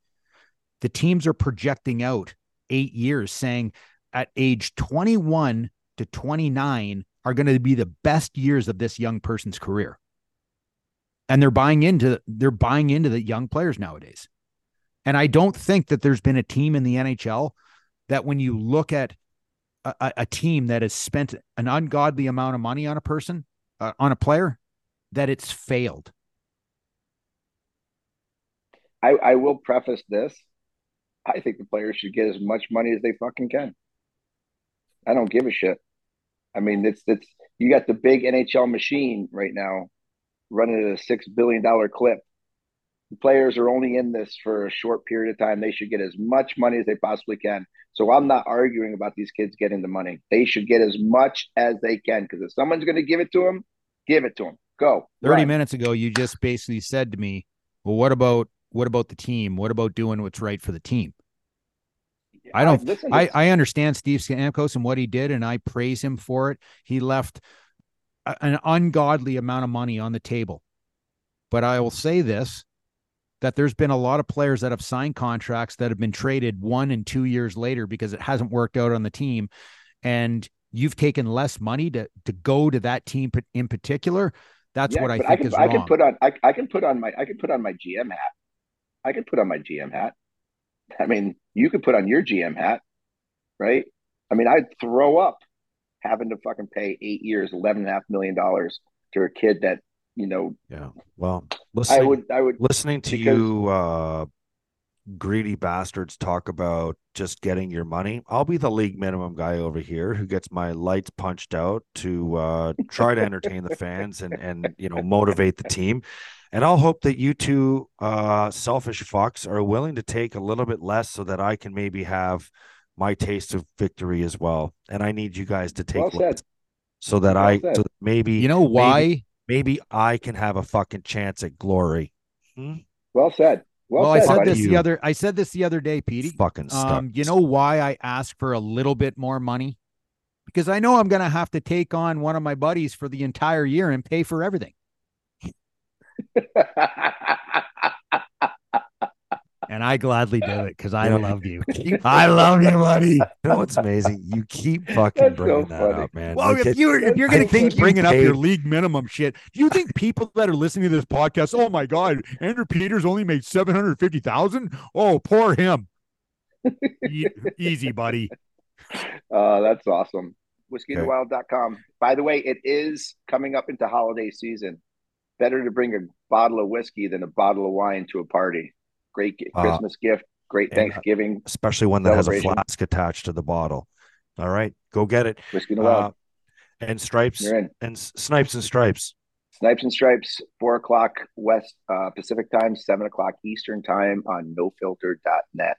the teams are projecting out eight years, saying at age 21 to 29 are going to be the best years of this young person's career and they're buying into they're buying into the young players nowadays. And I don't think that there's been a team in the NHL that when you look at a, a team that has spent an ungodly amount of money on a person, uh, on a player, that it's failed. I, I will preface this. I think the players should get as much money as they fucking can. I don't give a shit. I mean, it's it's you got the big NHL machine right now running at a six billion dollar clip. The players are only in this for a short period of time. They should get as much money as they possibly can. So I'm not arguing about these kids getting the money. They should get as much as they can because if someone's going to give it to them, give it to them. Go. 30 run. minutes ago you just basically said to me, "Well, what about what about the team? What about doing what's right for the team?" I don't. Listen, I, I understand Steve Stamkos and what he did, and I praise him for it. He left an ungodly amount of money on the table. But I will say this that there's been a lot of players that have signed contracts that have been traded one and two years later because it hasn't worked out on the team. And you've taken less money to to go to that team in particular. That's yeah, what I think I can, is I wrong. can put on I, I can put on my I can put on my GM hat. I can put on my GM hat. I mean, you could put on your GM hat, right? I mean, I'd throw up having to fucking pay eight years, eleven and a half million dollars to a kid that you know. Yeah. Well, listening, I would, I would listening to because, you, uh, greedy bastards talk about just getting your money. I'll be the league minimum guy over here who gets my lights punched out to uh, try to entertain the fans and and you know motivate the team. And I'll hope that you two uh, selfish fucks are willing to take a little bit less so that I can maybe have my taste of victory as well. And I need you guys to take well so that well I so that maybe you know why maybe, maybe, I can have a fucking chance at glory. Hmm? Well said. Well, well I said this you. the other I said this the other day, Petey. Fucking stuff. Um, you know why I ask for a little bit more money? Because I know I'm gonna have to take on one of my buddies for the entire year and pay for everything. and I gladly do it because I love you. I love you, buddy. You know what's amazing? You keep fucking That's bringing so that up, man. Well, like if you're if you're gonna keep bringing up your league minimum shit, do you think people that are listening to this podcast, oh my god, Andrew Peters only made seven hundred fifty thousand? Oh, poor him. e- easy, buddy. Uh, that's awesome. WhiskeyInTheWild.com. By the way, it is coming up into holiday season. Better to bring a bottle of whiskey than a bottle of wine to a party great uh, Christmas uh, gift, great Thanksgiving, especially one that has a flask attached to the bottle. All right, go get it. Whiskey uh, and stripes and snipes and stripes. Snipes and Stripes, four o'clock West uh, Pacific time, seven o'clock Eastern time on nofilter.net.